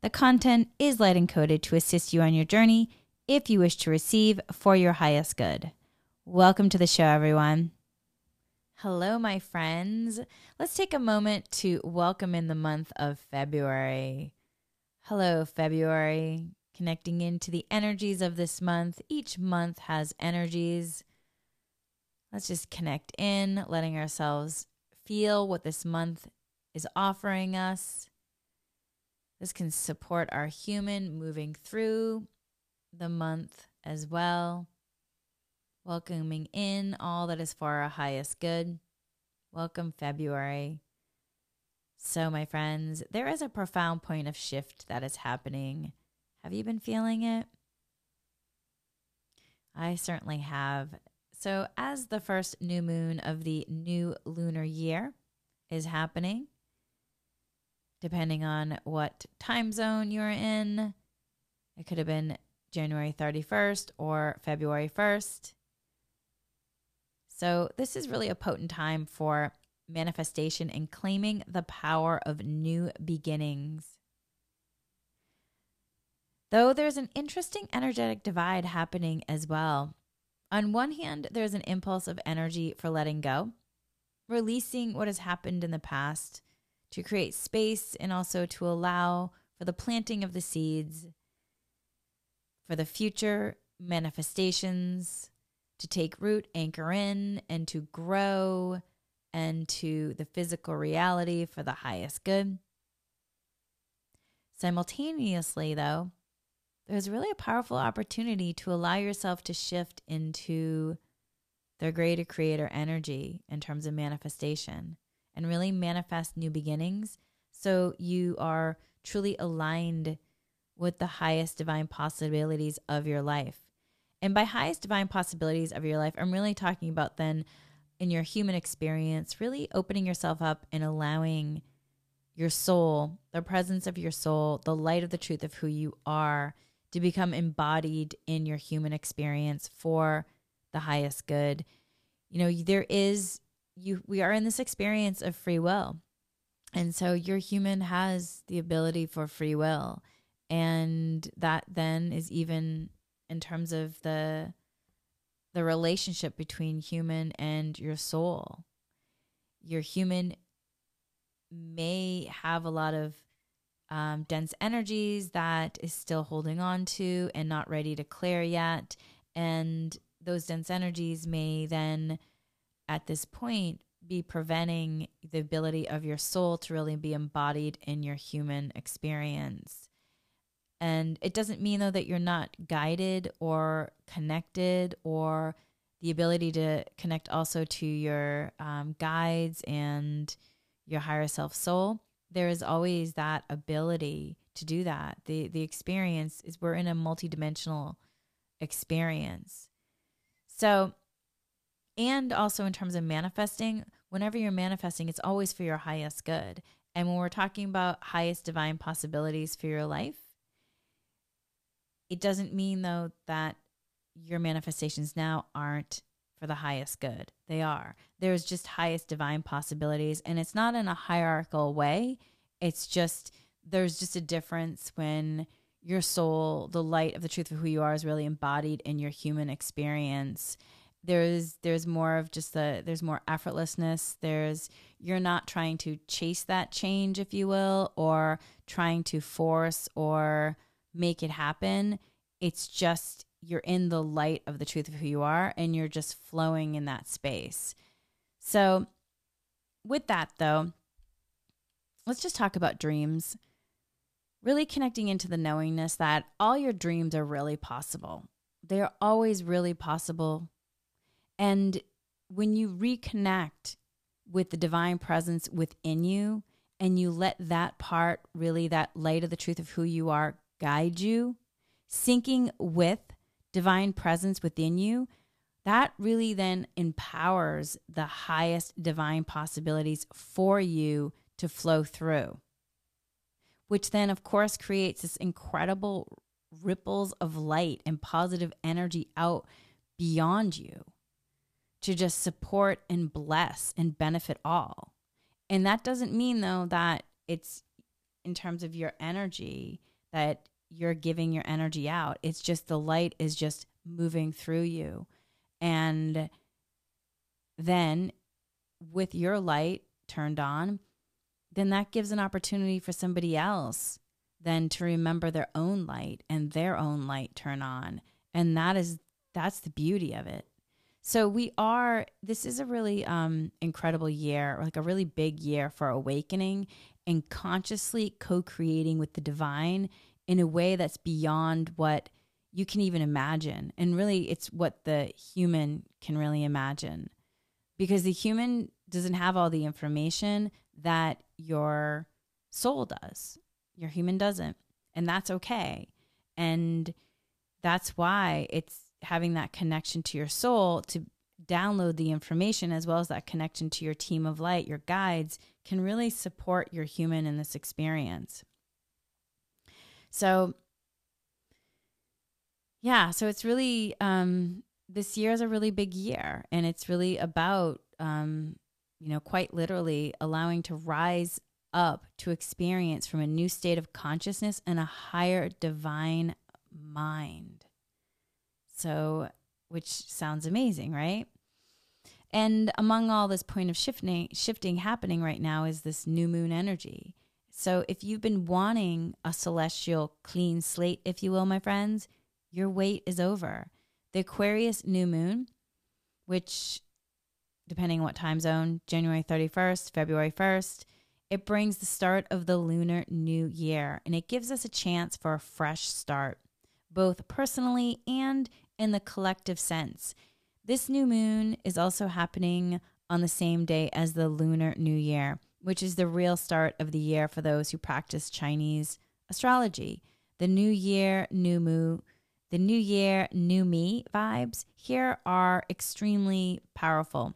the content is light encoded to assist you on your journey if you wish to receive for your highest good. Welcome to the show, everyone. Hello, my friends. Let's take a moment to welcome in the month of February. Hello, February. Connecting into the energies of this month. Each month has energies. Let's just connect in, letting ourselves feel what this month is offering us. This can support our human moving through the month as well. Welcoming in all that is for our highest good. Welcome, February. So, my friends, there is a profound point of shift that is happening. Have you been feeling it? I certainly have. So, as the first new moon of the new lunar year is happening, depending on what time zone you're in. It could have been January 31st or February 1st. So, this is really a potent time for manifestation and claiming the power of new beginnings. Though there's an interesting energetic divide happening as well. On one hand, there's an impulse of energy for letting go, releasing what has happened in the past to create space and also to allow for the planting of the seeds for the future manifestations to take root, anchor in, and to grow and to the physical reality for the highest good. Simultaneously, though, there's really a powerful opportunity to allow yourself to shift into the greater creator energy in terms of manifestation and really manifest new beginnings. So you are truly aligned with the highest divine possibilities of your life. And by highest divine possibilities of your life, I'm really talking about then in your human experience, really opening yourself up and allowing your soul, the presence of your soul, the light of the truth of who you are to become embodied in your human experience for the highest good. You know, there is you we are in this experience of free will. And so your human has the ability for free will. And that then is even in terms of the the relationship between human and your soul. Your human may have a lot of um, dense energies that is still holding on to and not ready to clear yet. And those dense energies may then at this point be preventing the ability of your soul to really be embodied in your human experience. And it doesn't mean, though, that you're not guided or connected or the ability to connect also to your um, guides and your higher self soul. There is always that ability to do that. The, the experience is we're in a multidimensional experience. So and also in terms of manifesting, whenever you're manifesting, it's always for your highest good. And when we're talking about highest divine possibilities for your life, it doesn't mean though that your manifestations now aren't for the highest good. They are. There's just highest divine possibilities. And it's not in a hierarchical way. It's just, there's just a difference when your soul, the light of the truth of who you are, is really embodied in your human experience there's there's more of just the there's more effortlessness. There's you're not trying to chase that change if you will or trying to force or make it happen. It's just you're in the light of the truth of who you are and you're just flowing in that space. So with that though let's just talk about dreams. Really connecting into the knowingness that all your dreams are really possible. They're always really possible and when you reconnect with the divine presence within you and you let that part, really, that light of the truth of who you are, guide you, syncing with divine presence within you, that really then empowers the highest divine possibilities for you to flow through, which then, of course, creates this incredible ripples of light and positive energy out beyond you to just support and bless and benefit all. And that doesn't mean, though, that it's in terms of your energy that you're giving your energy out. It's just the light is just moving through you. And then with your light turned on, then that gives an opportunity for somebody else then to remember their own light and their own light turn on. And that is that's the beauty of it. So we are this is a really um incredible year, like a really big year for awakening and consciously co-creating with the divine in a way that's beyond what you can even imagine. And really it's what the human can really imagine. Because the human doesn't have all the information that your soul does. Your human doesn't. And that's okay. And that's why it's having that connection to your soul to download the information as well as that connection to your team of light, your guides, can really support your human in this experience. So, yeah, so it's really, um, this year is a really big year, and it's really about, um, you know, quite literally allowing to rise up to experience from a new state of consciousness and a higher divine mind. So, which sounds amazing, right? And among all this point of shifting shifting happening right now is this new moon energy. So if you've been wanting a celestial clean slate, if you will, my friends, your wait is over. The Aquarius new moon, which depending on what time zone, January 31st, February 1st, it brings the start of the lunar new year and it gives us a chance for a fresh start, both personally and in the collective sense. This new moon is also happening on the same day as the Lunar New Year, which is the real start of the year for those who practice Chinese astrology. The new year, new moon, the new year, new me vibes here are extremely powerful.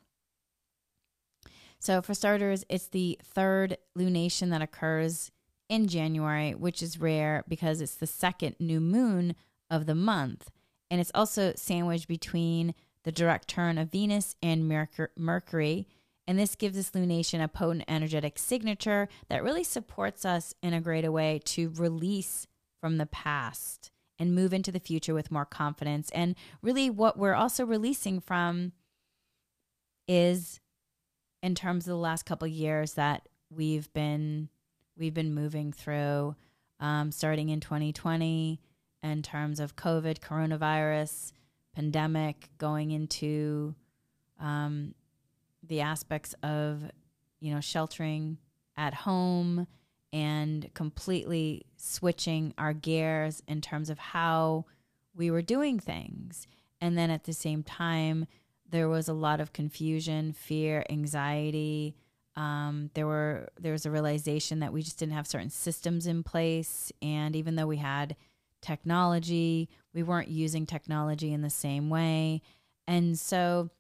So, for starters, it's the third lunation that occurs in January, which is rare because it's the second new moon of the month. And it's also sandwiched between the direct turn of Venus and Mercury. And this gives this lunation a potent energetic signature that really supports us in a greater way to release from the past and move into the future with more confidence. And really, what we're also releasing from is in terms of the last couple years that we've been we've been moving through, um, starting in 2020, in terms of COVID, coronavirus, pandemic, going into um, the aspects of you know sheltering at home and completely switching our gears in terms of how we were doing things. And then at the same time, there was a lot of confusion, fear, anxiety. Um, there were there was a realization that we just didn't have certain systems in place, and even though we had technology, we weren't using technology in the same way, and so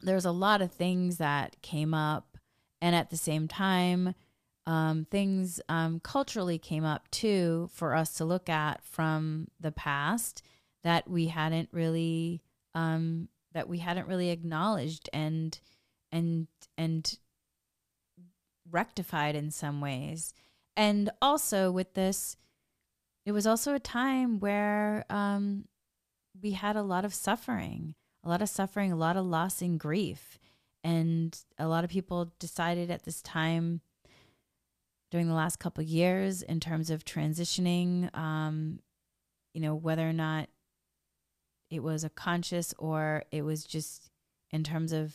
there's a lot of things that came up, and at the same time, um, things um, culturally came up too for us to look at from the past that we hadn't really um, that we hadn't really acknowledged and and and rectified in some ways. And also with this, it was also a time where um, we had a lot of suffering, a lot of suffering, a lot of loss and grief. And a lot of people decided at this time during the last couple years in terms of transitioning, um, you know, whether or not it was a conscious or it was just in terms of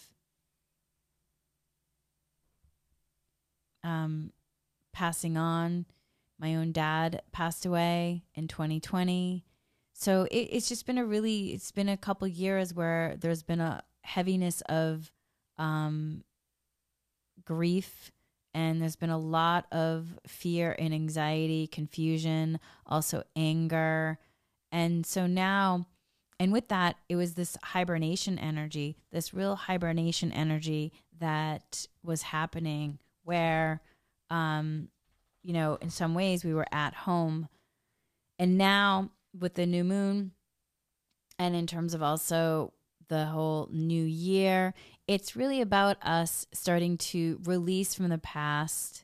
um, passing on. My own dad passed away in 2020. So it, it's just been a really, it's been a couple years where there's been a heaviness of um, grief and there's been a lot of fear and anxiety, confusion, also anger. And so now, and with that, it was this hibernation energy, this real hibernation energy that was happening where, um, you know, in some ways we were at home. And now with the new moon, and in terms of also the whole new year, it's really about us starting to release from the past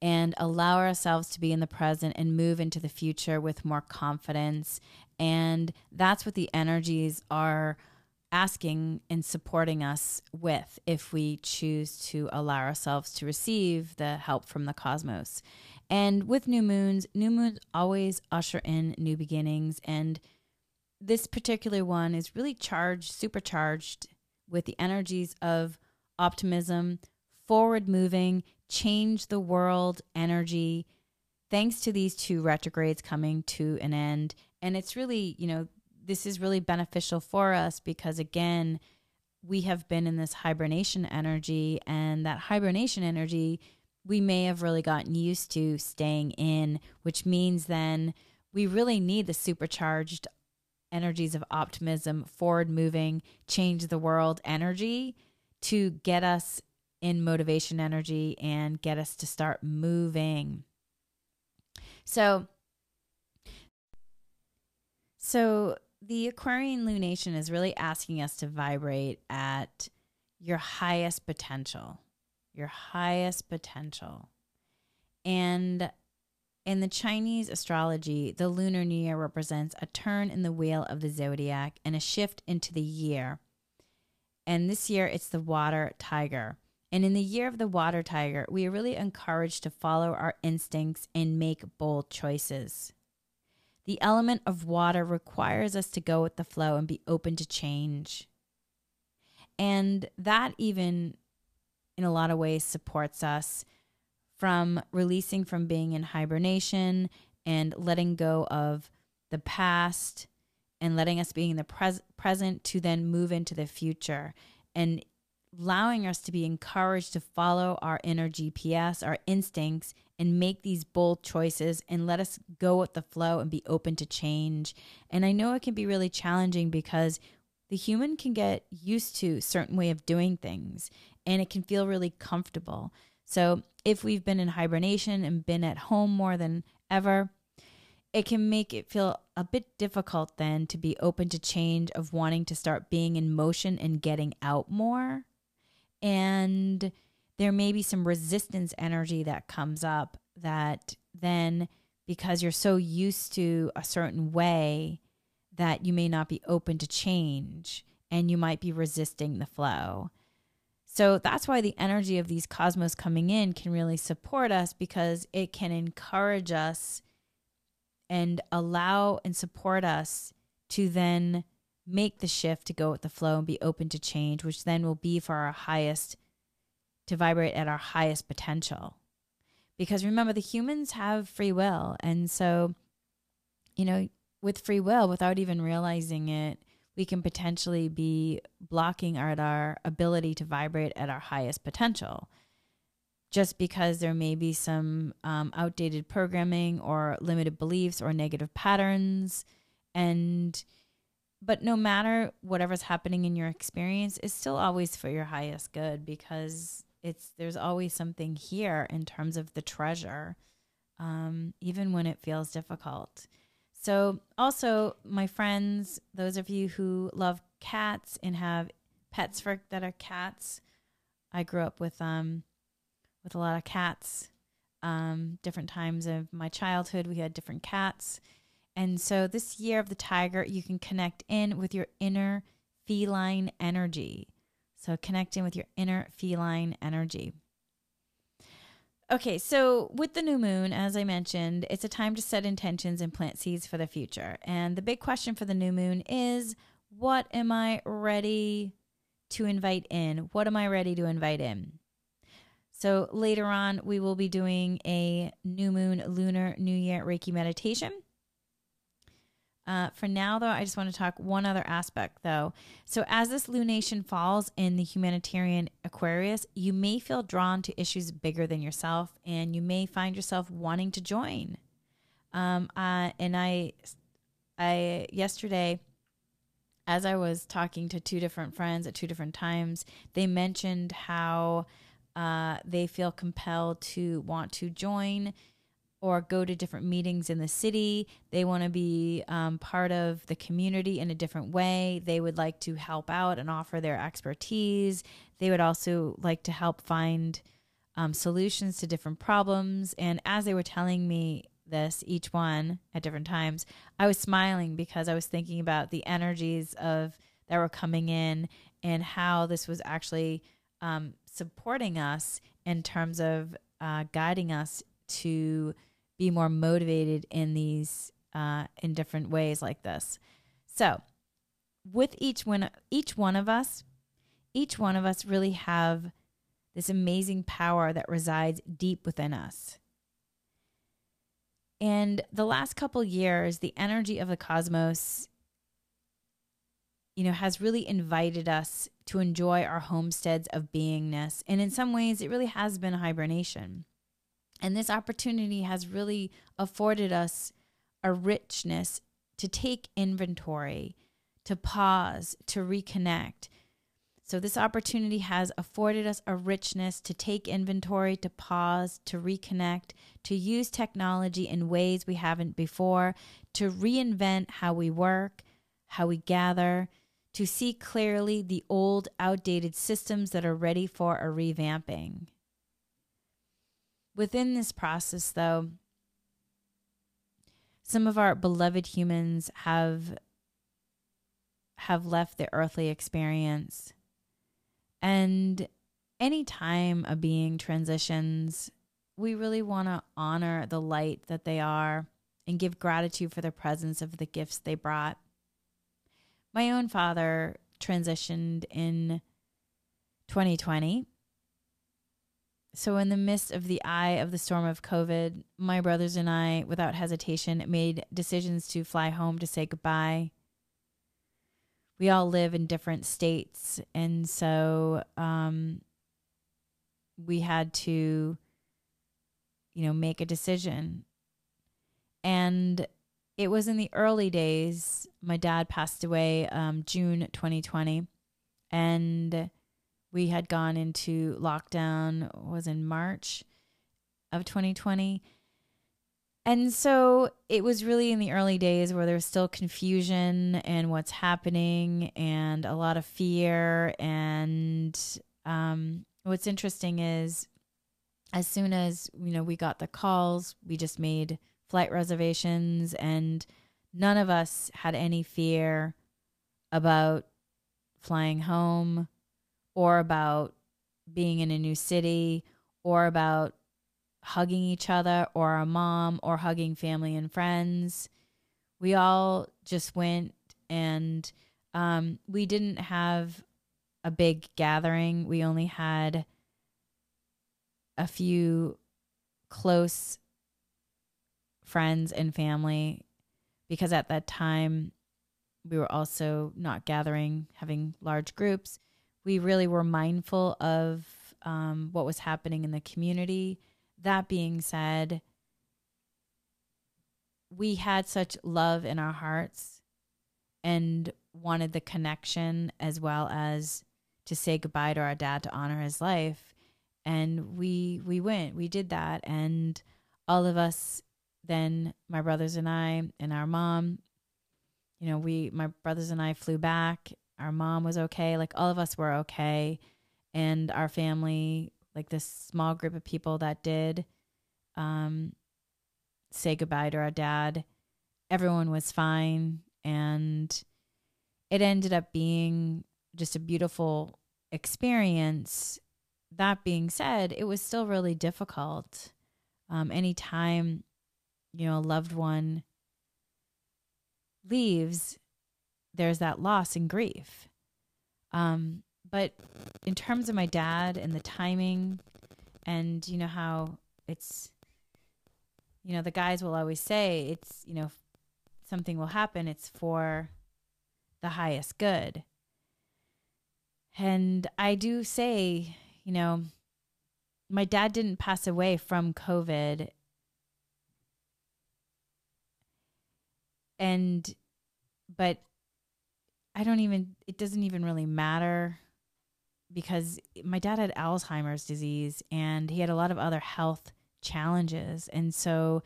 and allow ourselves to be in the present and move into the future with more confidence. And that's what the energies are asking and supporting us with if we choose to allow ourselves to receive the help from the cosmos. And with new moons, new moons always usher in new beginnings. And this particular one is really charged, supercharged with the energies of optimism, forward moving, change the world energy, thanks to these two retrogrades coming to an end. And it's really, you know, this is really beneficial for us because, again, we have been in this hibernation energy, and that hibernation energy we may have really gotten used to staying in, which means then we really need the supercharged energies of optimism, forward moving, change the world energy to get us in motivation energy and get us to start moving. So, so the Aquarian lunation is really asking us to vibrate at your highest potential, your highest potential. And in the Chinese astrology, the Lunar New Year represents a turn in the wheel of the zodiac and a shift into the year. And this year, it's the water tiger. And in the year of the water tiger, we are really encouraged to follow our instincts and make bold choices. The element of water requires us to go with the flow and be open to change. And that, even in a lot of ways, supports us from releasing from being in hibernation and letting go of the past and letting us be in the pres- present to then move into the future and allowing us to be encouraged to follow our inner GPS, our instincts, and make these bold choices and let us go with the flow and be open to change. And I know it can be really challenging because the human can get used to certain way of doing things and it can feel really comfortable. So, if we've been in hibernation and been at home more than ever, it can make it feel a bit difficult then to be open to change, of wanting to start being in motion and getting out more. And there may be some resistance energy that comes up that then, because you're so used to a certain way, that you may not be open to change and you might be resisting the flow. So that's why the energy of these cosmos coming in can really support us because it can encourage us and allow and support us to then make the shift to go with the flow and be open to change, which then will be for our highest, to vibrate at our highest potential. Because remember, the humans have free will. And so, you know, with free will, without even realizing it, we can potentially be blocking our, our ability to vibrate at our highest potential just because there may be some um, outdated programming or limited beliefs or negative patterns and but no matter whatever's happening in your experience it's still always for your highest good because it's there's always something here in terms of the treasure um, even when it feels difficult so, also, my friends, those of you who love cats and have pets for that are cats, I grew up with um with a lot of cats. Um, different times of my childhood, we had different cats. And so this year of the tiger, you can connect in with your inner feline energy. So connect in with your inner feline energy. Okay, so with the new moon, as I mentioned, it's a time to set intentions and plant seeds for the future. And the big question for the new moon is what am I ready to invite in? What am I ready to invite in? So later on, we will be doing a new moon lunar new year Reiki meditation. Uh, for now, though, I just want to talk one other aspect, though. So, as this lunation falls in the humanitarian Aquarius, you may feel drawn to issues bigger than yourself, and you may find yourself wanting to join. Um, uh, and I, I yesterday, as I was talking to two different friends at two different times, they mentioned how uh, they feel compelled to want to join or go to different meetings in the city. They want to be um, part of the community in a different way. They would like to help out and offer their expertise. They would also like to help find um, solutions to different problems. And as they were telling me this, each one at different times, I was smiling because I was thinking about the energies of that were coming in and how this was actually um, supporting us in terms of uh, guiding us to be more motivated in these uh, in different ways like this. So, with each one, each one of us, each one of us really have this amazing power that resides deep within us. And the last couple years, the energy of the cosmos, you know, has really invited us to enjoy our homesteads of beingness. And in some ways, it really has been a hibernation. And this opportunity has really afforded us a richness to take inventory, to pause, to reconnect. So, this opportunity has afforded us a richness to take inventory, to pause, to reconnect, to use technology in ways we haven't before, to reinvent how we work, how we gather, to see clearly the old, outdated systems that are ready for a revamping. Within this process, though, some of our beloved humans have have left the earthly experience. And any time a being transitions, we really want to honor the light that they are and give gratitude for the presence of the gifts they brought. My own father transitioned in 2020 so, in the midst of the eye of the storm of COVID, my brothers and I, without hesitation, made decisions to fly home to say goodbye. We all live in different states, and so um, we had to, you know, make a decision. And it was in the early days. My dad passed away um, June 2020, and we had gone into lockdown was in March of 2020. And so it was really in the early days where there's still confusion and what's happening and a lot of fear. And um, what's interesting is as soon as, you know, we got the calls, we just made flight reservations and none of us had any fear about flying home or about being in a new city or about hugging each other or our mom or hugging family and friends. We all just went and um, we didn't have a big gathering. We only had a few close friends and family because at that time we were also not gathering, having large groups we really were mindful of um, what was happening in the community. That being said, we had such love in our hearts and wanted the connection as well as to say goodbye to our dad to honor his life and we we went we did that and all of us then my brothers and I and our mom you know we my brothers and I flew back our mom was okay. Like all of us were okay. And our family, like this small group of people that did um, say goodbye to our dad, everyone was fine. And it ended up being just a beautiful experience. That being said, it was still really difficult. Um, anytime, you know, a loved one leaves, there's that loss and grief. Um, but in terms of my dad and the timing, and you know how it's, you know, the guys will always say it's, you know, something will happen, it's for the highest good. And I do say, you know, my dad didn't pass away from COVID. And, but I don't even, it doesn't even really matter because my dad had Alzheimer's disease and he had a lot of other health challenges. And so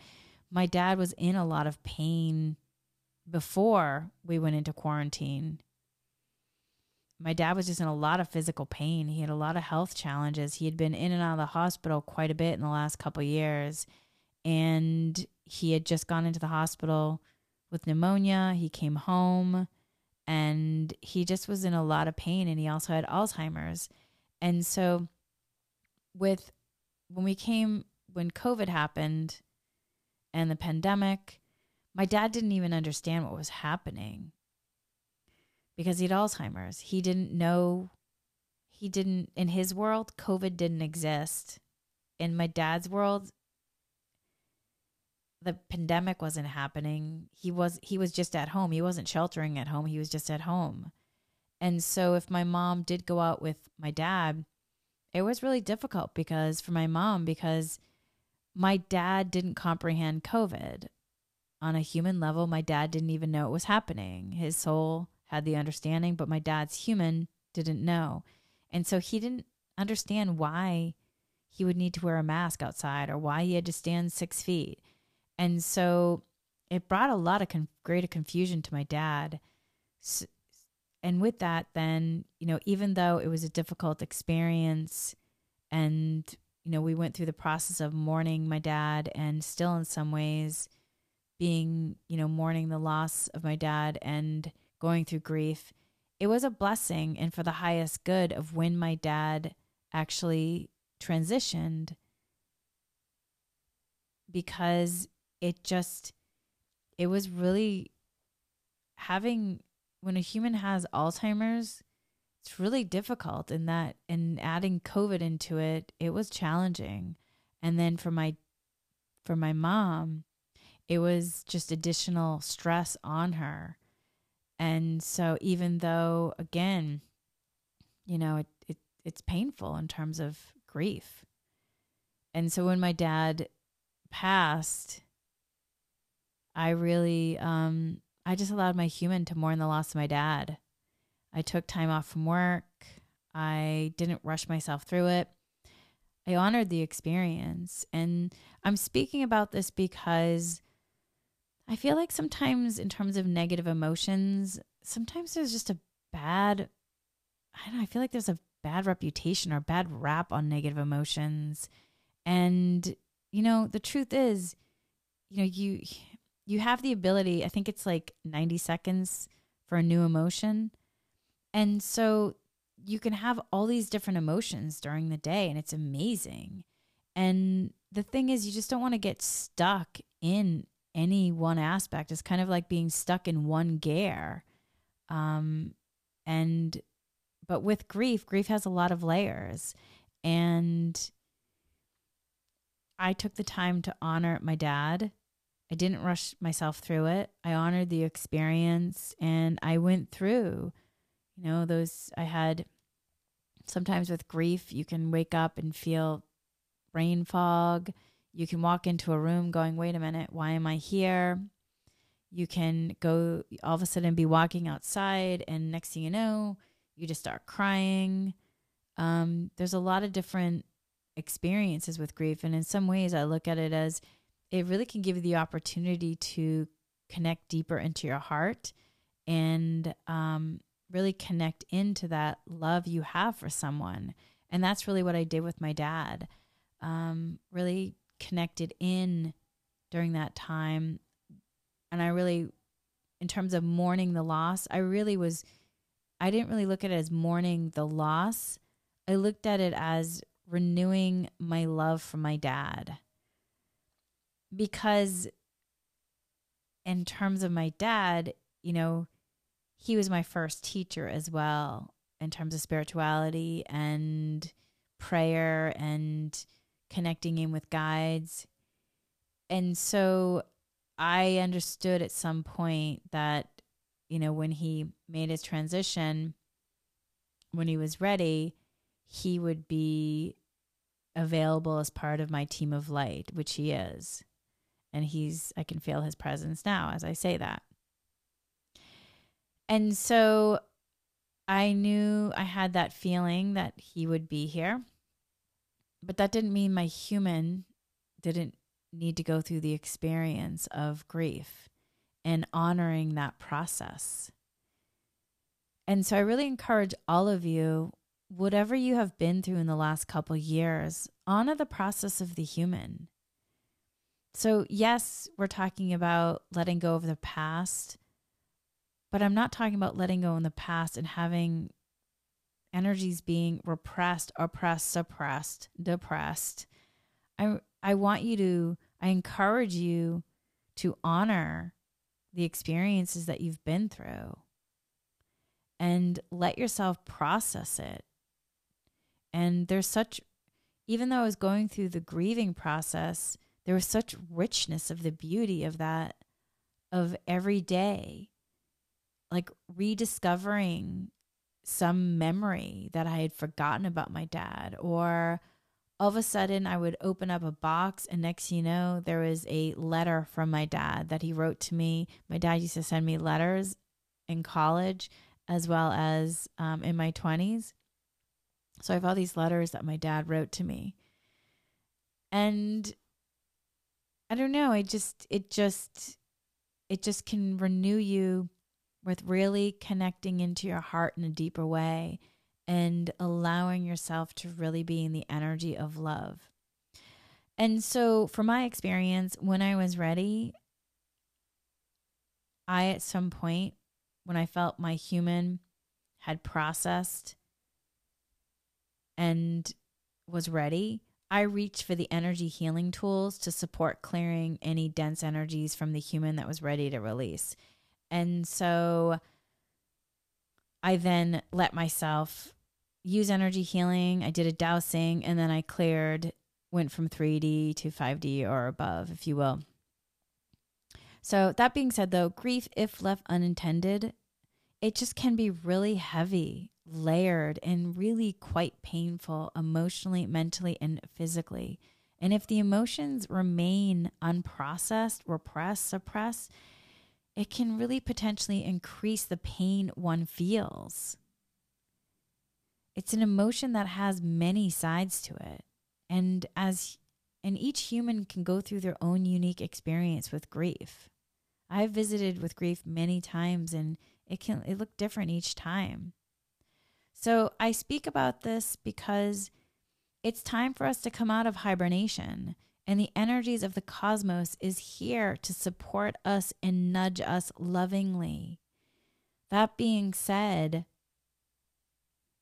my dad was in a lot of pain before we went into quarantine. My dad was just in a lot of physical pain. He had a lot of health challenges. He had been in and out of the hospital quite a bit in the last couple years. And he had just gone into the hospital with pneumonia. He came home and he just was in a lot of pain and he also had Alzheimer's. And so with when we came when COVID happened and the pandemic, my dad didn't even understand what was happening because he had Alzheimer's. He didn't know he didn't in his world COVID didn't exist. In my dad's world, the pandemic wasn't happening. He was he was just at home. He wasn't sheltering at home. He was just at home. And so if my mom did go out with my dad, it was really difficult because for my mom because my dad didn't comprehend COVID. On a human level, my dad didn't even know it was happening. His soul had the understanding, but my dad's human didn't know. And so he didn't understand why he would need to wear a mask outside or why he had to stand six feet and so it brought a lot of con- greater confusion to my dad. So, and with that, then, you know, even though it was a difficult experience and, you know, we went through the process of mourning my dad and still in some ways being, you know, mourning the loss of my dad and going through grief, it was a blessing and for the highest good of when my dad actually transitioned because it just it was really having when a human has Alzheimer's, it's really difficult in that and adding COVID into it, it was challenging. And then for my for my mom, it was just additional stress on her. And so even though again, you know, it, it it's painful in terms of grief. And so when my dad passed, I really, um, I just allowed my human to mourn the loss of my dad. I took time off from work. I didn't rush myself through it. I honored the experience. And I'm speaking about this because I feel like sometimes, in terms of negative emotions, sometimes there's just a bad, I don't know, I feel like there's a bad reputation or bad rap on negative emotions. And, you know, the truth is, you know, you you have the ability, I think it's like 90 seconds for a new emotion. And so you can have all these different emotions during the day and it's amazing. And the thing is, you just don't want to get stuck in any one aspect. It's kind of like being stuck in one gear. Um, and, but with grief, grief has a lot of layers. And I took the time to honor my dad I didn't rush myself through it. I honored the experience and I went through, you know, those I had sometimes with grief, you can wake up and feel brain fog. You can walk into a room going, wait a minute, why am I here? You can go all of a sudden be walking outside, and next thing you know, you just start crying. Um, there's a lot of different experiences with grief. And in some ways, I look at it as it really can give you the opportunity to connect deeper into your heart and um, really connect into that love you have for someone. And that's really what I did with my dad. Um, really connected in during that time. And I really, in terms of mourning the loss, I really was, I didn't really look at it as mourning the loss. I looked at it as renewing my love for my dad because in terms of my dad, you know, he was my first teacher as well in terms of spirituality and prayer and connecting in with guides. And so I understood at some point that, you know, when he made his transition, when he was ready, he would be available as part of my team of light, which he is. And he's, I can feel his presence now as I say that. And so I knew I had that feeling that he would be here. But that didn't mean my human didn't need to go through the experience of grief and honoring that process. And so I really encourage all of you, whatever you have been through in the last couple years, honor the process of the human. So, yes, we're talking about letting go of the past, but I'm not talking about letting go in the past and having energies being repressed, oppressed, suppressed, depressed. I I want you to I encourage you to honor the experiences that you've been through and let yourself process it. And there's such, even though I was going through the grieving process, there was such richness of the beauty of that, of every day, like rediscovering some memory that I had forgotten about my dad, or all of a sudden I would open up a box, and next you know, there was a letter from my dad that he wrote to me. My dad used to send me letters in college, as well as um, in my 20s. So I have all these letters that my dad wrote to me. And I don't know, it just, it just, it just can renew you with really connecting into your heart in a deeper way and allowing yourself to really be in the energy of love. And so, from my experience, when I was ready, I at some point when I felt my human had processed and was ready, I reached for the energy healing tools to support clearing any dense energies from the human that was ready to release. And so I then let myself use energy healing. I did a dowsing and then I cleared, went from 3D to 5D or above, if you will. So, that being said, though, grief, if left unintended, it just can be really heavy, layered, and really quite painful emotionally, mentally, and physically. And if the emotions remain unprocessed, repressed, suppressed, it can really potentially increase the pain one feels. It's an emotion that has many sides to it. And as and each human can go through their own unique experience with grief. I've visited with grief many times and it can it look different each time. So I speak about this because it's time for us to come out of hibernation and the energies of the cosmos is here to support us and nudge us lovingly. That being said,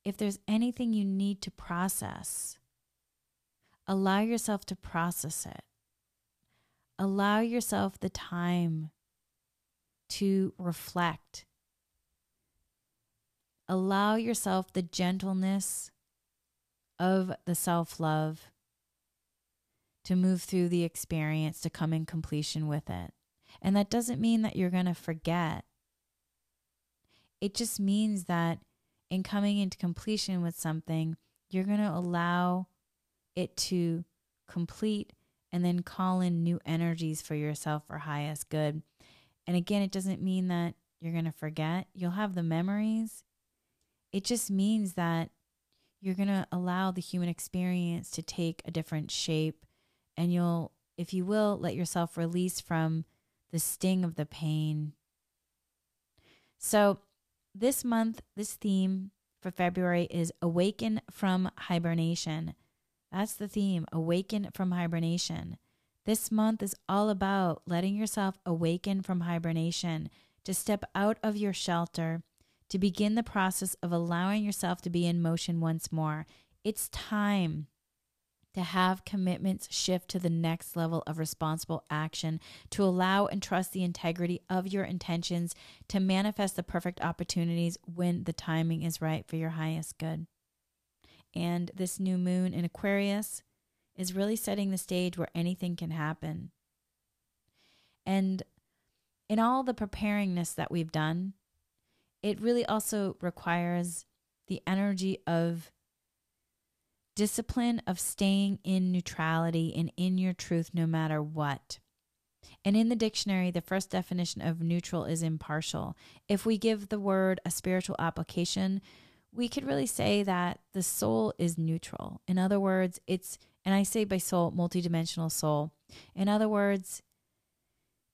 if there's anything you need to process, allow yourself to process it. Allow yourself the time to reflect. Allow yourself the gentleness of the self love to move through the experience, to come in completion with it. And that doesn't mean that you're going to forget. It just means that in coming into completion with something, you're going to allow it to complete and then call in new energies for yourself for highest good. And again, it doesn't mean that you're going to forget. You'll have the memories. It just means that you're going to allow the human experience to take a different shape and you'll, if you will, let yourself release from the sting of the pain. So, this month, this theme for February is Awaken from Hibernation. That's the theme Awaken from Hibernation. This month is all about letting yourself awaken from hibernation, to step out of your shelter, to begin the process of allowing yourself to be in motion once more. It's time to have commitments shift to the next level of responsible action, to allow and trust the integrity of your intentions, to manifest the perfect opportunities when the timing is right for your highest good. And this new moon in Aquarius is really setting the stage where anything can happen. And in all the preparingness that we've done, it really also requires the energy of discipline of staying in neutrality and in your truth no matter what. And in the dictionary, the first definition of neutral is impartial. If we give the word a spiritual application, we could really say that the soul is neutral. In other words, it's, and I say by soul, multidimensional soul. In other words,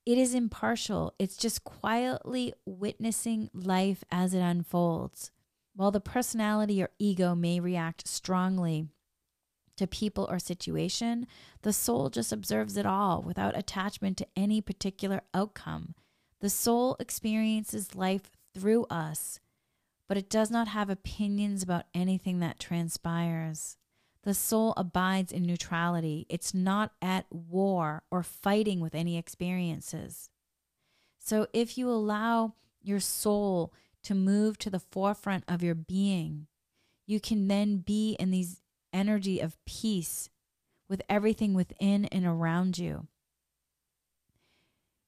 it is impartial. It's just quietly witnessing life as it unfolds. While the personality or ego may react strongly to people or situation, the soul just observes it all without attachment to any particular outcome. The soul experiences life through us, but it does not have opinions about anything that transpires. The soul abides in neutrality. It's not at war or fighting with any experiences. So if you allow your soul to move to the forefront of your being, you can then be in these energy of peace with everything within and around you.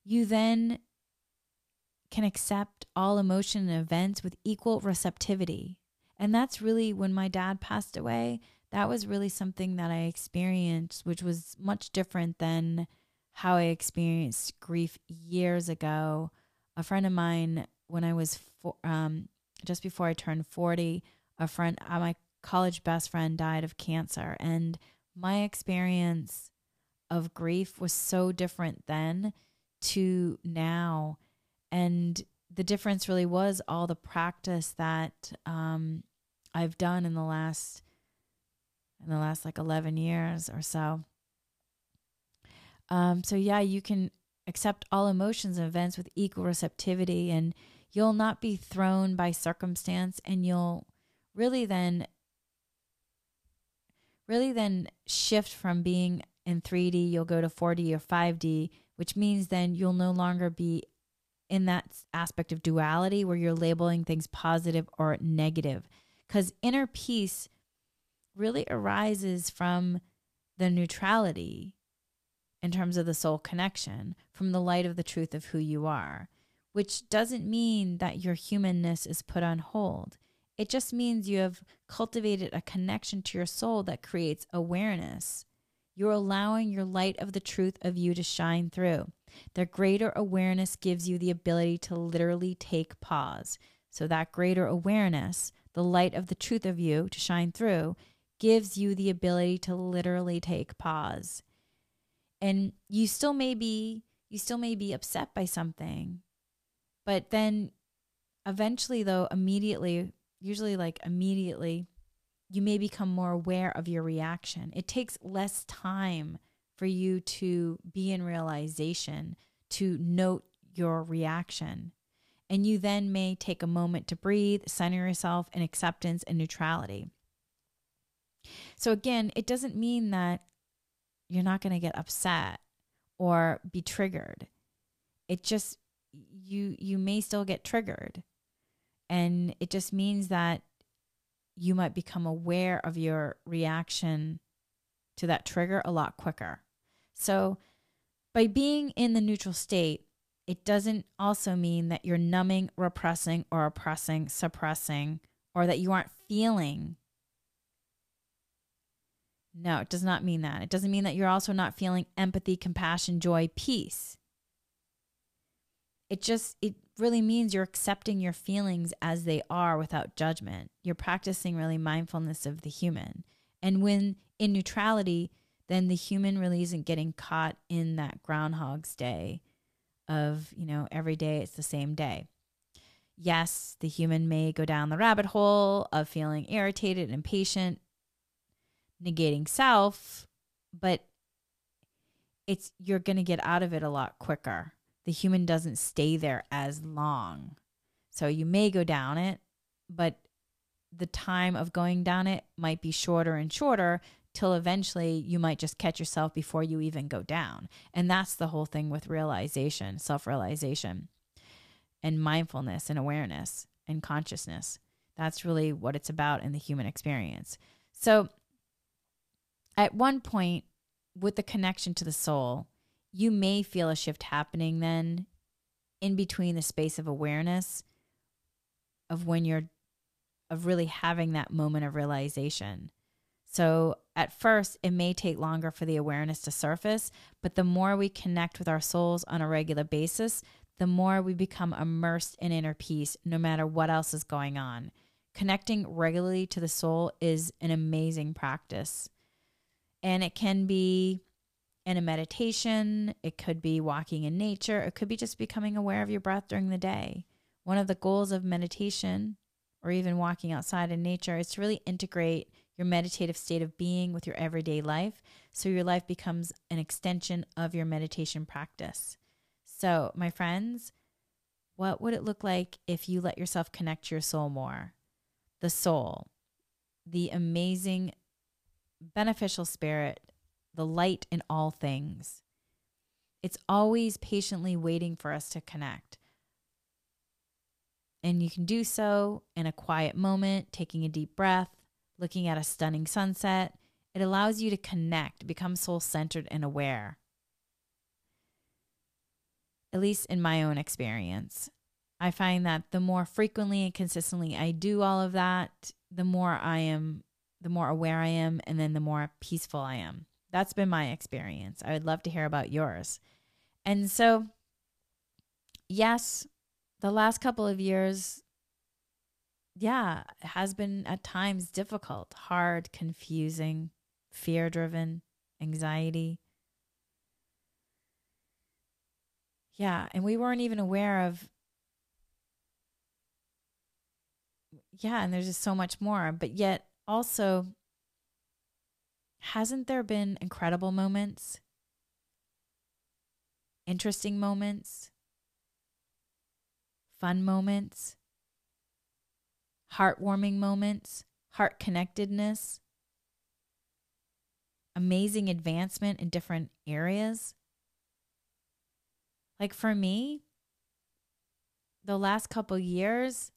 You then can accept all emotion and events with equal receptivity. And that's really when my dad passed away, that was really something that I experienced, which was much different than how I experienced grief years ago. A friend of mine when I was for, um, just before I turned 40, a friend, uh, my college best friend died of cancer. And my experience of grief was so different then to now. And the difference really was all the practice that um, I've done in the last in the last like 11 years or so. Um, so yeah, you can accept all emotions and events with equal receptivity and you'll not be thrown by circumstance and you'll really then really then shift from being in 3D you'll go to 4D or 5D which means then you'll no longer be in that aspect of duality where you're labeling things positive or negative cuz inner peace really arises from the neutrality in terms of the soul connection from the light of the truth of who you are which doesn't mean that your humanness is put on hold. It just means you have cultivated a connection to your soul that creates awareness. You're allowing your light of the truth of you to shine through. The greater awareness gives you the ability to literally take pause. So, that greater awareness, the light of the truth of you to shine through, gives you the ability to literally take pause. And you still may be you still may be upset by something but then eventually, though, immediately, usually like immediately, you may become more aware of your reaction. It takes less time for you to be in realization, to note your reaction. And you then may take a moment to breathe, center yourself in acceptance and neutrality. So, again, it doesn't mean that you're not going to get upset or be triggered. It just you you may still get triggered and it just means that you might become aware of your reaction to that trigger a lot quicker so by being in the neutral state it doesn't also mean that you're numbing repressing or oppressing suppressing or that you aren't feeling no, it does not mean that. It doesn't mean that you're also not feeling empathy, compassion, joy, peace. It just it really means you're accepting your feelings as they are without judgment. You're practicing really mindfulness of the human. And when in neutrality then the human really isn't getting caught in that groundhog's day of you know every day it's the same day. Yes the human may go down the rabbit hole of feeling irritated and impatient negating self but it's you're going to get out of it a lot quicker the human doesn't stay there as long. So you may go down it, but the time of going down it might be shorter and shorter till eventually you might just catch yourself before you even go down. And that's the whole thing with realization, self realization, and mindfulness and awareness and consciousness. That's really what it's about in the human experience. So, at one point, with the connection to the soul, you may feel a shift happening then in between the space of awareness of when you're of really having that moment of realization. So at first, it may take longer for the awareness to surface, but the more we connect with our souls on a regular basis, the more we become immersed in inner peace, no matter what else is going on. Connecting regularly to the soul is an amazing practice. And it can be in a meditation, it could be walking in nature, it could be just becoming aware of your breath during the day. One of the goals of meditation or even walking outside in nature is to really integrate your meditative state of being with your everyday life so your life becomes an extension of your meditation practice. So, my friends, what would it look like if you let yourself connect your soul more? The soul, the amazing, beneficial spirit the light in all things. It's always patiently waiting for us to connect. And you can do so in a quiet moment, taking a deep breath, looking at a stunning sunset. It allows you to connect, become soul centered and aware. At least in my own experience, I find that the more frequently and consistently I do all of that, the more I am, the more aware I am, and then the more peaceful I am. That's been my experience. I would love to hear about yours. And so, yes, the last couple of years, yeah, has been at times difficult, hard, confusing, fear driven, anxiety. Yeah, and we weren't even aware of yeah, and there's just so much more, but yet also hasn't there been incredible moments? Interesting moments? Fun moments? Heartwarming moments? Heart connectedness? Amazing advancement in different areas? Like for me, the last couple years,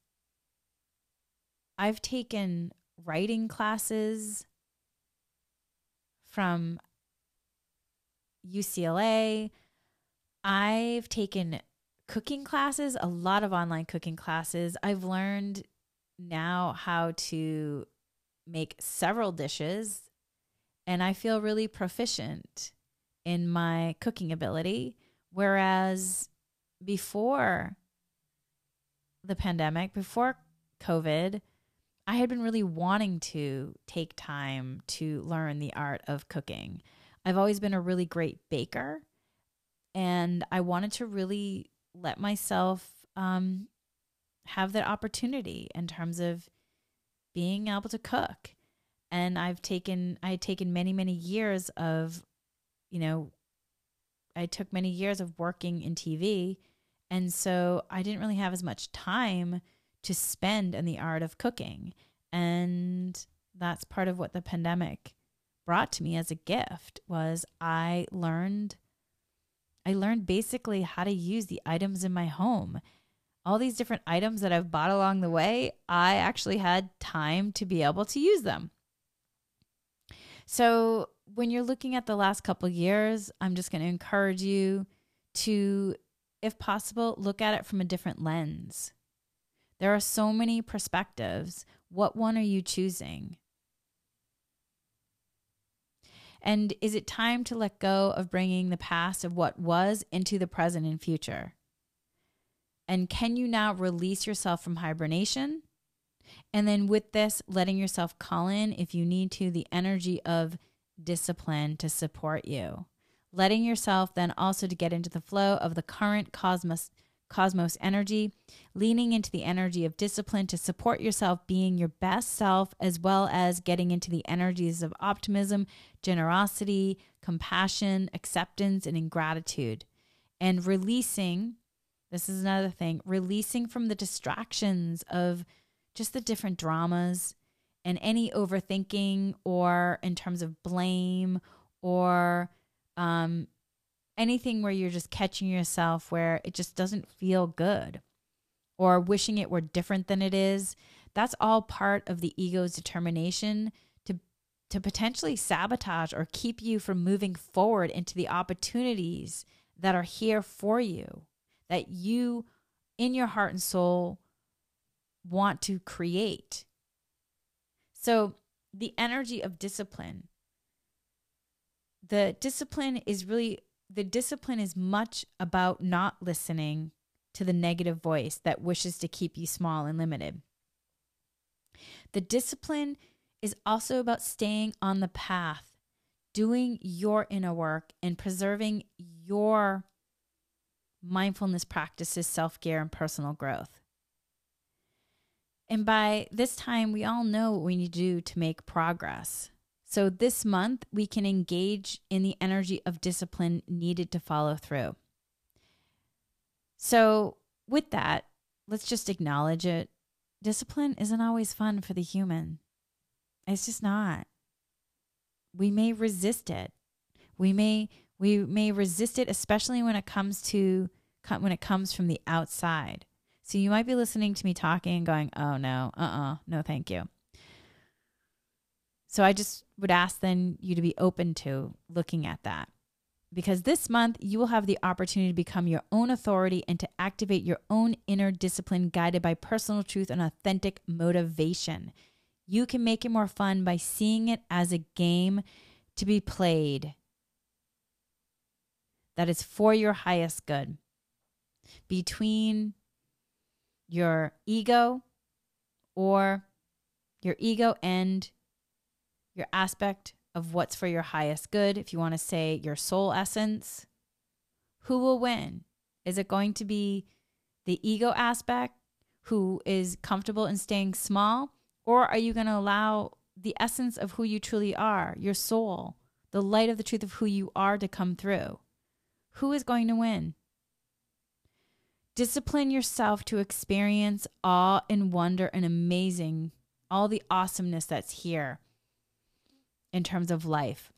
I've taken writing classes, from UCLA. I've taken cooking classes, a lot of online cooking classes. I've learned now how to make several dishes, and I feel really proficient in my cooking ability. Whereas before the pandemic, before COVID, I had been really wanting to take time to learn the art of cooking. I've always been a really great baker, and I wanted to really let myself um, have that opportunity in terms of being able to cook. And I've taken, I had taken many, many years of, you know, I took many years of working in TV. And so I didn't really have as much time to spend in the art of cooking. And that's part of what the pandemic brought to me as a gift was I learned I learned basically how to use the items in my home. All these different items that I've bought along the way, I actually had time to be able to use them. So, when you're looking at the last couple years, I'm just going to encourage you to if possible, look at it from a different lens. There are so many perspectives. What one are you choosing? And is it time to let go of bringing the past of what was into the present and future? And can you now release yourself from hibernation? And then with this, letting yourself call in, if you need to, the energy of discipline to support you. Letting yourself then also to get into the flow of the current cosmos cosmos energy, leaning into the energy of discipline to support yourself being your best self, as well as getting into the energies of optimism, generosity, compassion, acceptance, and ingratitude. And releasing this is another thing releasing from the distractions of just the different dramas and any overthinking or in terms of blame or um, anything where you're just catching yourself where it just doesn't feel good or wishing it were different than it is that's all part of the ego's determination to to potentially sabotage or keep you from moving forward into the opportunities that are here for you that you, in your heart and soul, want to create. So, the energy of discipline, the discipline is really, the discipline is much about not listening to the negative voice that wishes to keep you small and limited. The discipline is also about staying on the path, doing your inner work, and preserving your mindfulness practices, self care, and personal growth. And by this time, we all know what we need to do to make progress. So this month, we can engage in the energy of discipline needed to follow through. So, with that, let's just acknowledge it. Discipline isn't always fun for the human. It's just not. We may resist it. We may we may resist it especially when it comes to when it comes from the outside. So you might be listening to me talking and going, "Oh no, uh-uh, no thank you." So I just would ask then you to be open to looking at that. Because this month you will have the opportunity to become your own authority and to activate your own inner discipline guided by personal truth and authentic motivation. You can make it more fun by seeing it as a game to be played that is for your highest good. Between your ego or your ego and your aspect of what's for your highest good, if you want to say your soul essence, who will win? Is it going to be the ego aspect who is comfortable in staying small? Or are you going to allow the essence of who you truly are, your soul, the light of the truth of who you are to come through? Who is going to win? Discipline yourself to experience awe and wonder and amazing, all the awesomeness that's here in terms of life.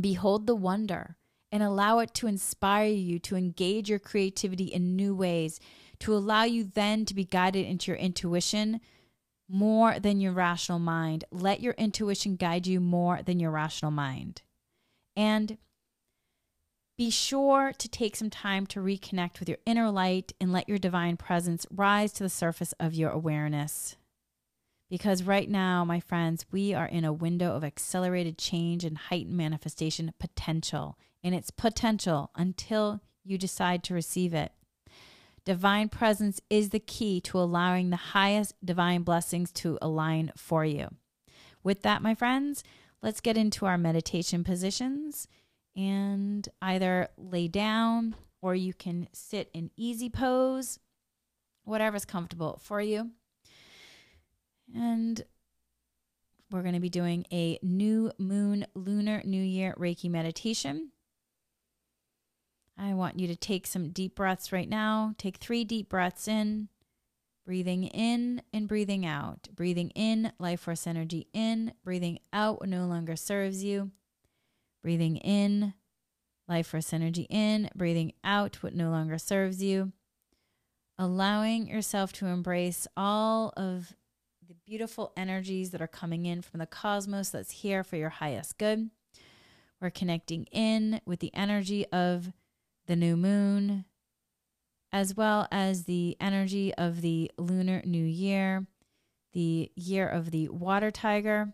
Behold the wonder and allow it to inspire you to engage your creativity in new ways, to allow you then to be guided into your intuition more than your rational mind. Let your intuition guide you more than your rational mind. And be sure to take some time to reconnect with your inner light and let your divine presence rise to the surface of your awareness. Because right now, my friends, we are in a window of accelerated change and heightened manifestation potential, and it's potential until you decide to receive it. Divine presence is the key to allowing the highest divine blessings to align for you. With that, my friends, let's get into our meditation positions and either lay down or you can sit in easy pose, whatever's comfortable for you. And we're going to be doing a new moon lunar new year Reiki meditation. I want you to take some deep breaths right now. Take three deep breaths in, breathing in and breathing out. Breathing in, life force energy in, breathing out what no longer serves you. Breathing in, life force energy in, breathing out what no longer serves you. Allowing yourself to embrace all of the beautiful energies that are coming in from the cosmos that's here for your highest good. We're connecting in with the energy of the new moon, as well as the energy of the lunar new year, the year of the water tiger,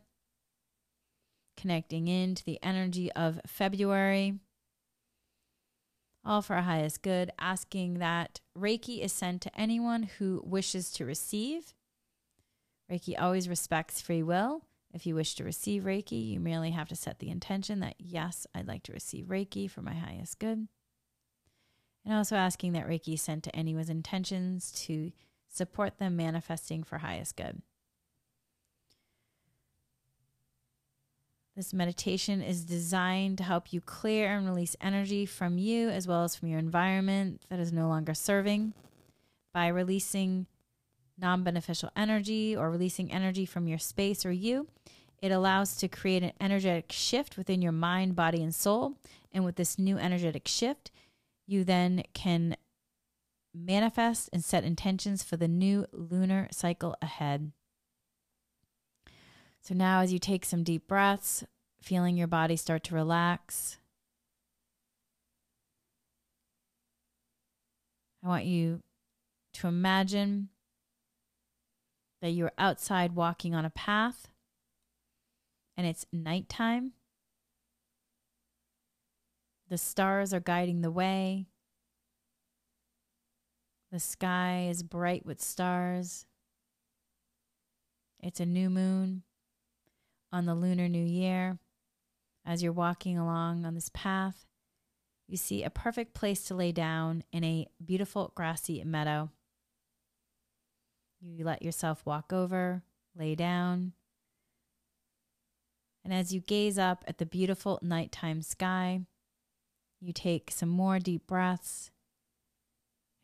connecting in to the energy of February, all for our highest good, asking that Reiki is sent to anyone who wishes to receive. Reiki always respects free will. If you wish to receive Reiki, you merely have to set the intention that, yes, I'd like to receive Reiki for my highest good. And also asking that Reiki sent to anyone's intentions to support them manifesting for highest good. This meditation is designed to help you clear and release energy from you as well as from your environment that is no longer serving. By releasing non beneficial energy or releasing energy from your space or you, it allows to create an energetic shift within your mind, body, and soul. And with this new energetic shift, you then can manifest and set intentions for the new lunar cycle ahead. So now, as you take some deep breaths, feeling your body start to relax, I want you to imagine that you're outside walking on a path and it's nighttime. The stars are guiding the way. The sky is bright with stars. It's a new moon on the Lunar New Year. As you're walking along on this path, you see a perfect place to lay down in a beautiful grassy meadow. You let yourself walk over, lay down. And as you gaze up at the beautiful nighttime sky, you take some more deep breaths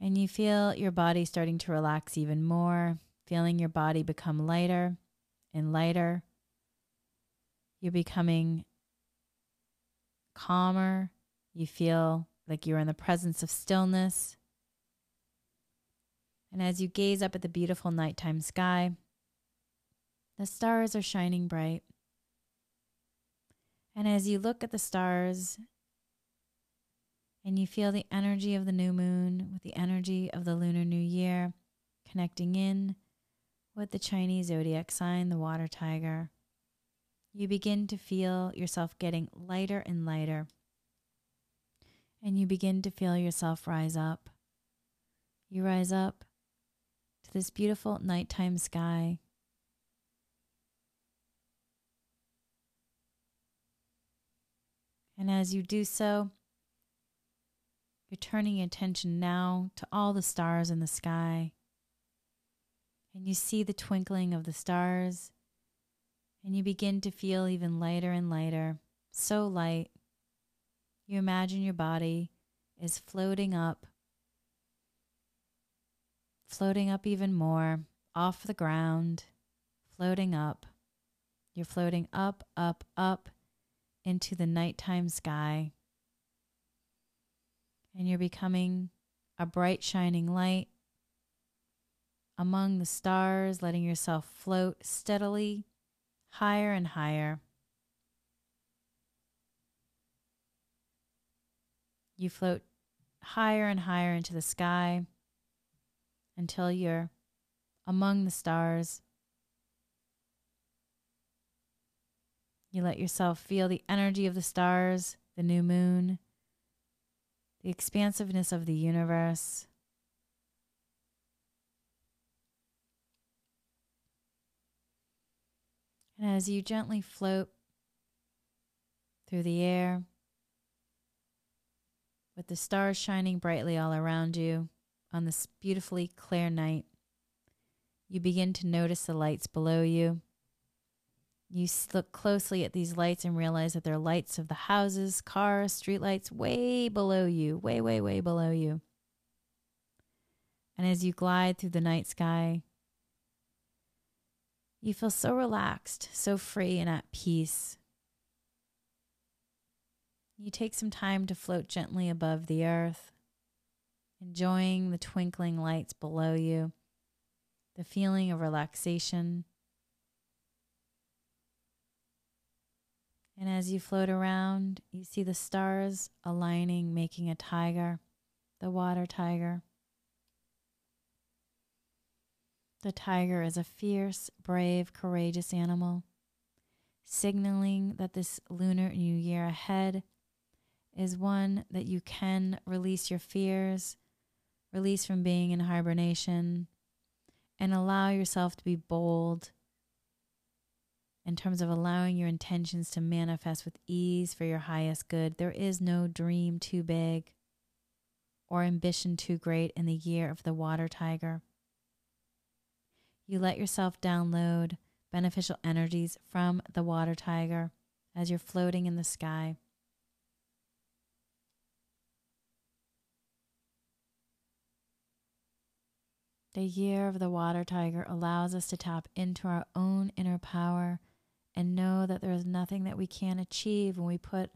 and you feel your body starting to relax even more, feeling your body become lighter and lighter. You're becoming calmer. You feel like you're in the presence of stillness. And as you gaze up at the beautiful nighttime sky, the stars are shining bright. And as you look at the stars and you feel the energy of the new moon with the energy of the lunar new year connecting in with the Chinese zodiac sign, the water tiger. You begin to feel yourself getting lighter and lighter. And you begin to feel yourself rise up. You rise up this beautiful nighttime sky. And as you do so, you're turning your attention now to all the stars in the sky. And you see the twinkling of the stars. And you begin to feel even lighter and lighter, so light. You imagine your body is floating up, floating up even more off the ground, floating up. You're floating up, up, up into the nighttime sky and you're becoming a bright, shining light among the stars, letting yourself float steadily higher and higher. You float higher and higher into the sky until you're among the stars. You let yourself feel the energy of the stars, the new moon, the expansiveness of the universe. And as you gently float through the air, with the stars shining brightly all around you on this beautifully clear night, you begin to notice the lights below you you look closely at these lights and realize that they're lights of the houses, cars, street lights way below you, way, way, way below you. And as you glide through the night sky, you feel so relaxed, so free, and at peace. You take some time to float gently above the earth, enjoying the twinkling lights below you, the feeling of relaxation And as you float around, you see the stars aligning, making a tiger, the water tiger. The tiger is a fierce, brave, courageous animal, signaling that this lunar new year ahead is one that you can release your fears, release from being in hibernation, and allow yourself to be bold in terms of allowing your intentions to manifest with ease for your highest good. There is no dream too big or ambition too great in the year of the water tiger. You let yourself download beneficial energies from the water tiger as you're floating in the sky. The year of the water tiger allows us to tap into our own inner power and know that there is nothing that we can't achieve when we put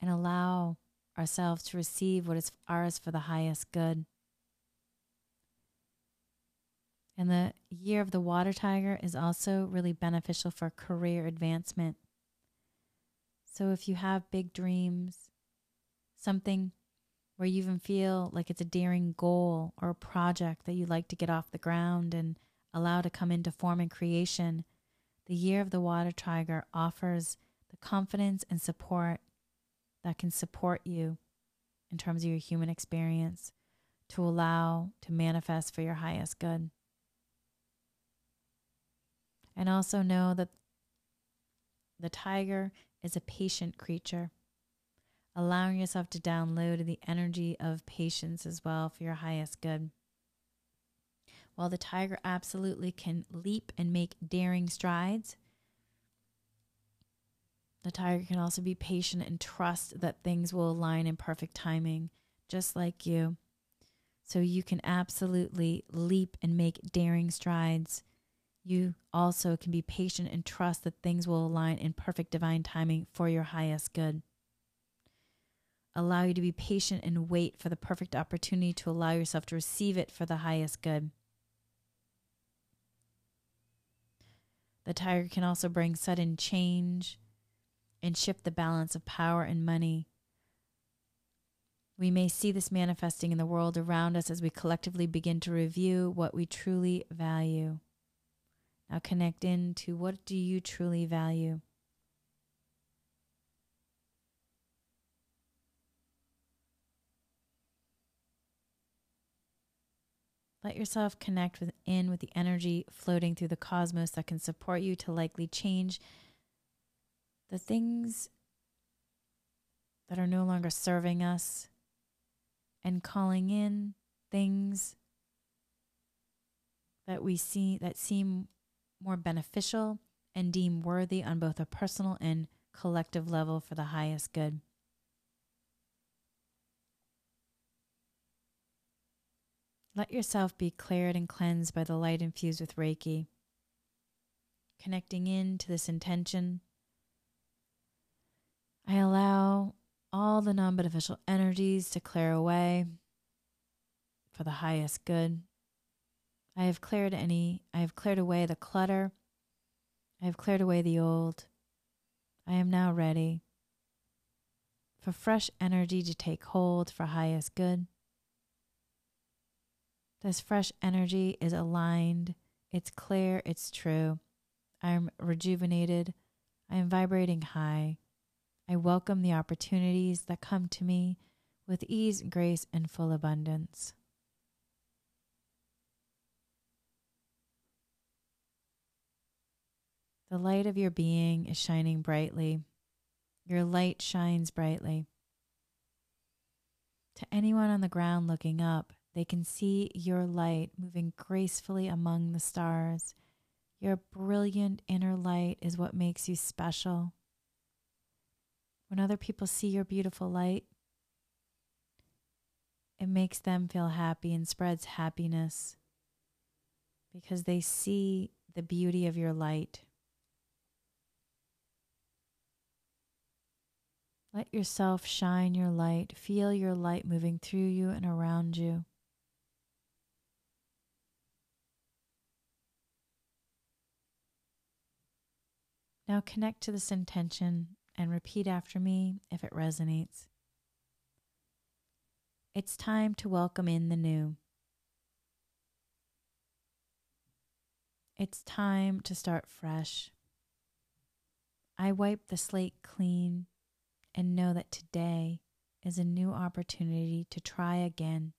and allow ourselves to receive what is ours for the highest good. And the year of the water tiger is also really beneficial for career advancement. So if you have big dreams, something where you even feel like it's a daring goal or a project that you'd like to get off the ground and allow to come into form and creation, the year of the water tiger offers the confidence and support that can support you in terms of your human experience to allow to manifest for your highest good. And also know that the tiger is a patient creature, allowing yourself to download the energy of patience as well for your highest good. While the tiger absolutely can leap and make daring strides, the tiger can also be patient and trust that things will align in perfect timing, just like you. So you can absolutely leap and make daring strides. You also can be patient and trust that things will align in perfect divine timing for your highest good. Allow you to be patient and wait for the perfect opportunity to allow yourself to receive it for the highest good. The tiger can also bring sudden change and shift the balance of power and money. We may see this manifesting in the world around us as we collectively begin to review what we truly value. Now connect into what do you truly value? Let yourself connect with, in with the energy floating through the cosmos that can support you to likely change the things that are no longer serving us and calling in things that we see that seem more beneficial and deem worthy on both a personal and collective level for the highest good. Let yourself be cleared and cleansed by the light infused with Reiki. Connecting in to this intention I allow all the non beneficial energies to clear away for the highest good. I have cleared any, I have cleared away the clutter. I have cleared away the old. I am now ready for fresh energy to take hold for highest good. This fresh energy is aligned, it's clear, it's true. I am rejuvenated, I am vibrating high. I welcome the opportunities that come to me with ease, grace, and full abundance. The light of your being is shining brightly. Your light shines brightly. To anyone on the ground looking up, they can see your light moving gracefully among the stars. Your brilliant inner light is what makes you special. When other people see your beautiful light, it makes them feel happy and spreads happiness because they see the beauty of your light. Let yourself shine your light. Feel your light moving through you and around you. Now connect to this intention and repeat after me if it resonates. It's time to welcome in the new. It's time to start fresh. I wipe the slate clean and know that today is a new opportunity to try again,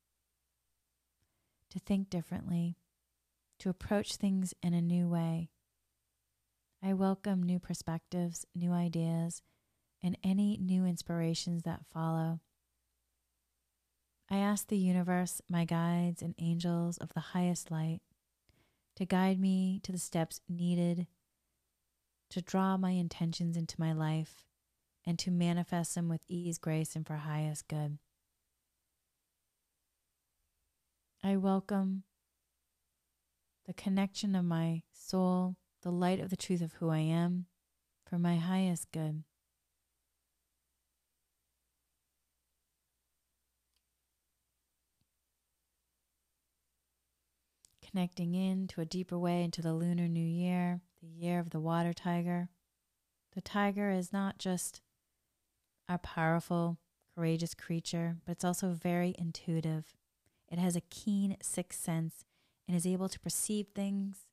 to think differently, to approach things in a new way. I welcome new perspectives, new ideas, and any new inspirations that follow. I ask the universe, my guides, and angels of the highest light to guide me to the steps needed to draw my intentions into my life and to manifest them with ease, grace, and for highest good. I welcome the connection of my soul the light of the truth of who I am for my highest good. Connecting in to a deeper way into the Lunar New Year, the year of the water tiger. The tiger is not just a powerful courageous creature, but it's also very intuitive. It has a keen sixth sense and is able to perceive things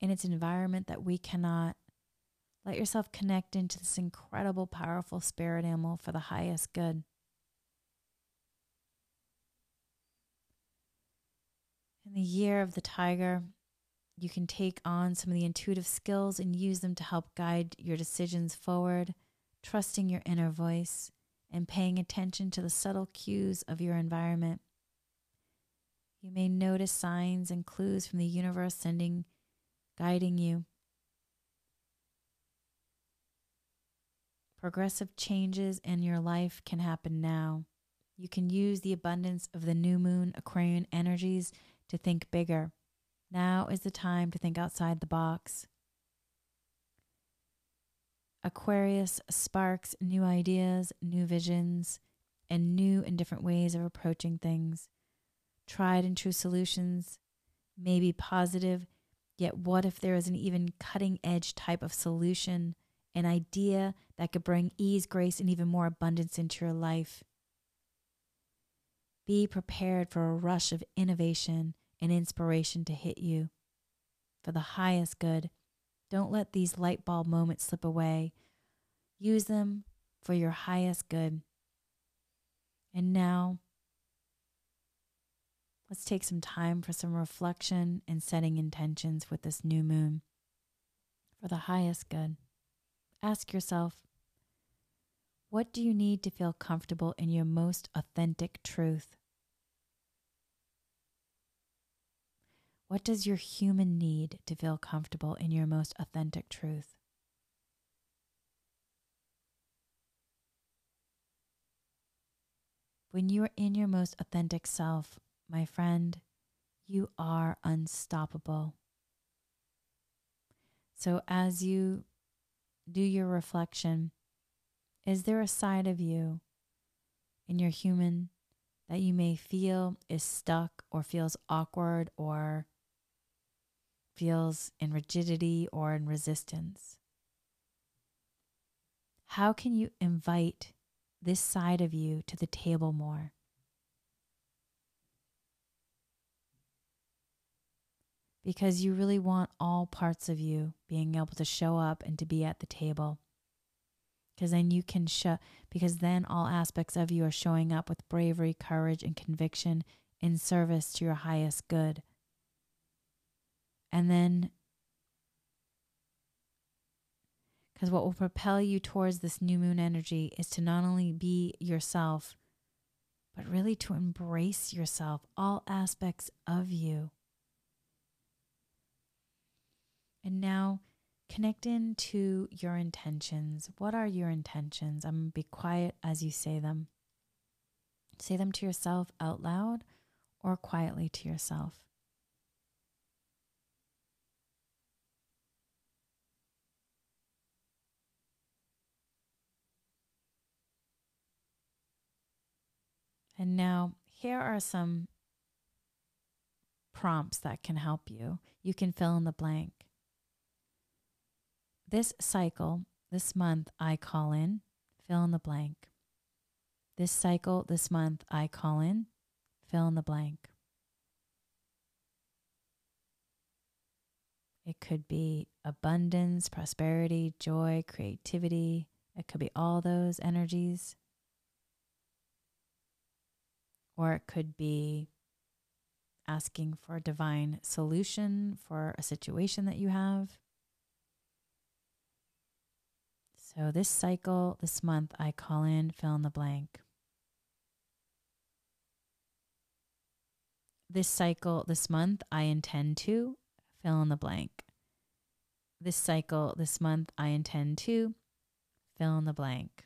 in its environment that we cannot. Let yourself connect into this incredible, powerful spirit animal for the highest good. In the year of the tiger, you can take on some of the intuitive skills and use them to help guide your decisions forward, trusting your inner voice and paying attention to the subtle cues of your environment. You may notice signs and clues from the universe sending, guiding you. Progressive changes in your life can happen now. You can use the abundance of the new moon Aquarian energies to think bigger. Now is the time to think outside the box. Aquarius sparks new ideas, new visions, and new and different ways of approaching things. Tried and true solutions may be positive, yet what if there is an even cutting edge type of solution, an idea that could bring ease, grace, and even more abundance into your life? Be prepared for a rush of innovation and inspiration to hit you for the highest good. Don't let these light bulb moments slip away. Use them for your highest good. And now, let's take some time for some reflection and setting intentions with this new moon for the highest good. Ask yourself, what do you need to feel comfortable in your most authentic truth? What does your human need to feel comfortable in your most authentic truth? When you are in your most authentic self, my friend, you are unstoppable. So, as you do your reflection, is there a side of you in your human that you may feel is stuck or feels awkward or feels in rigidity or in resistance? How can you invite this side of you to the table more? Because you really want all parts of you being able to show up and to be at the table. Because then you can show, because then all aspects of you are showing up with bravery, courage, and conviction in service to your highest good. And then, because what will propel you towards this new moon energy is to not only be yourself, but really to embrace yourself, all aspects of you. And now connect into your intentions. What are your intentions? I'm going to be quiet as you say them. Say them to yourself out loud or quietly to yourself. And now, here are some prompts that can help you. You can fill in the blank. This cycle, this month, I call in, fill in the blank. This cycle, this month, I call in, fill in the blank. It could be abundance, prosperity, joy, creativity. It could be all those energies or it could be asking for a divine solution for a situation that you have. So, this cycle, this month, I call in fill in the blank. This cycle, this month, I intend to fill in the blank. This cycle, this month, I intend to fill in the blank.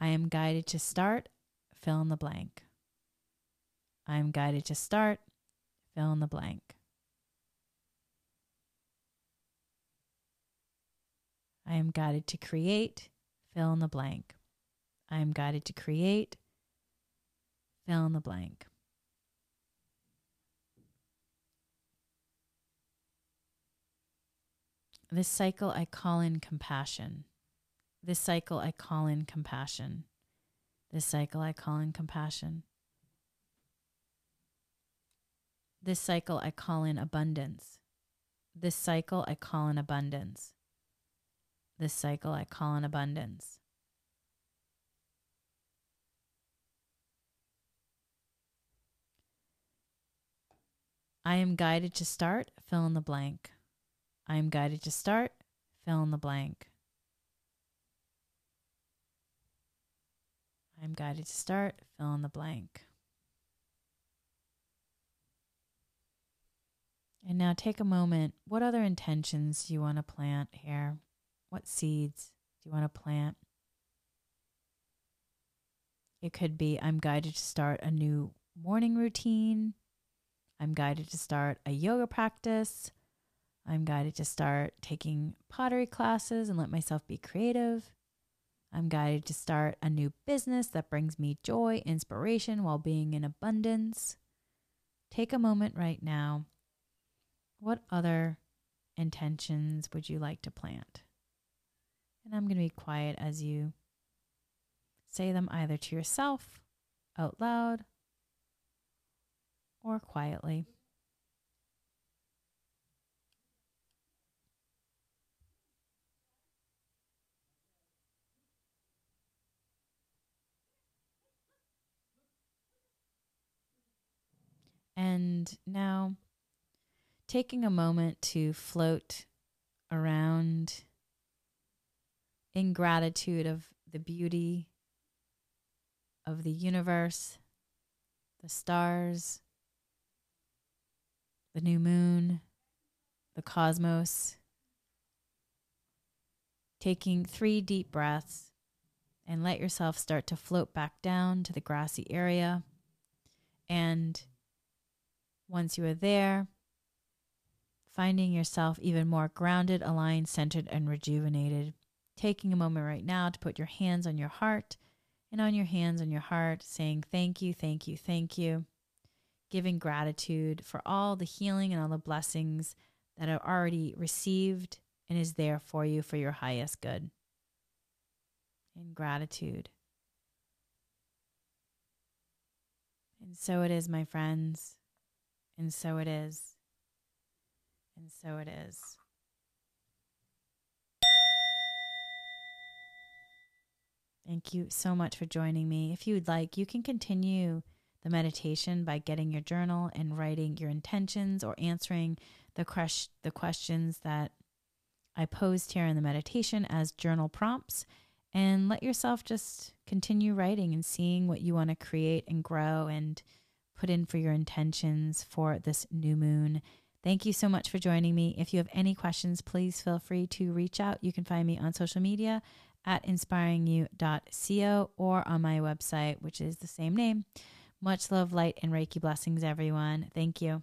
I am guided to start, fill in the blank. I am guided to start, fill in the blank. I am guided to create, fill in the blank. I am guided to create, fill in the blank. This cycle I call in compassion. This cycle I call in compassion. This cycle I call in compassion. This cycle I call in abundance. This cycle I call in abundance. This cycle I call in abundance. I am guided to start, fill in the blank. I am guided to start, fill in the blank. I am guided to start, fill in the blank. And now take a moment. What other intentions do you want to plant here? What seeds do you want to plant? It could be I'm guided to start a new morning routine. I'm guided to start a yoga practice. I'm guided to start taking pottery classes and let myself be creative. I'm guided to start a new business that brings me joy, inspiration while being in abundance. Take a moment right now. What other intentions would you like to plant? And I'm going to be quiet as you say them either to yourself, out loud, or quietly. And now, taking a moment to float around in gratitude of the beauty of the universe, the stars, the new moon, the cosmos. Taking three deep breaths and let yourself start to float back down to the grassy area. And once you are there, finding yourself even more grounded, aligned, centered, and rejuvenated. Taking a moment right now to put your hands on your heart and on your hands on your heart, saying thank you, thank you, thank you giving gratitude for all the healing and all the blessings that are already received and is there for you for your highest good. In gratitude. And so it is, my friends. And so it is. And so it is. Thank you so much for joining me. If you would like, you can continue the meditation by getting your journal and writing your intentions or answering the, crush, the questions that I posed here in the meditation as journal prompts. And let yourself just continue writing and seeing what you want to create and grow and put in for your intentions for this new moon. Thank you so much for joining me. If you have any questions, please feel free to reach out. You can find me on social media at inspiringyou.co or on my website, which is the same name. Much love, light, and Reiki blessings, everyone. Thank you.